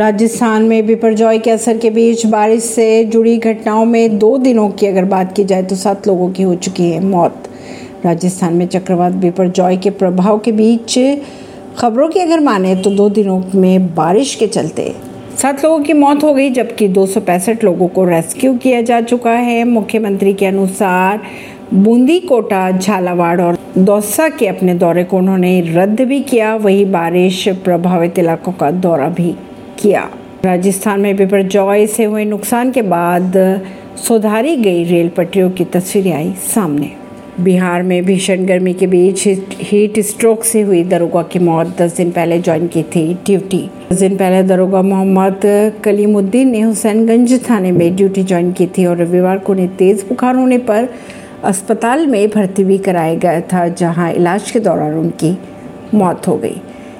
राजस्थान में बिपरजॉय के असर के बीच बारिश से जुड़ी घटनाओं में दो दिनों की अगर बात की जाए तो सात लोगों की हो चुकी है मौत। राजस्थान में चक्रवात बिपरजॉय के प्रभाव के बीच खबरों की अगर माने तो दो दिनों में बारिश के चलते सात लोगों की मौत हो गई, जबकि दो सौ पैंसठ लोगों को रेस्क्यू किया जा चुका है। मुख्यमंत्री के अनुसार बूंदी कोटा, झालावाड़ और दौसा के अपने दौरे को उन्होंने रद्द भी किया। वही बारिश प्रभावित इलाकों का दौरा भी किया। राजस्थान में बिपरजॉय से हुए नुकसान के बाद सुधारी गई रेल पटरियों की तस्वीरें आई सामने। बिहार में भीषण गर्मी के बीच हीट स्ट्रोक से हुई दरोगा की मौत। दस दिन पहले ज्वाइन की थी ड्यूटी। दस दिन पहले दरोगा मोहम्मद कलीमुद्दीन ने हुसैनगंज थाने में ड्यूटी ज्वाइन की थी और रविवार को उन्हें तेज बुखार होने पर अस्पताल में भर्ती भी कराया गया था, जहाँ इलाज के दौरान उनकी मौत हो गई।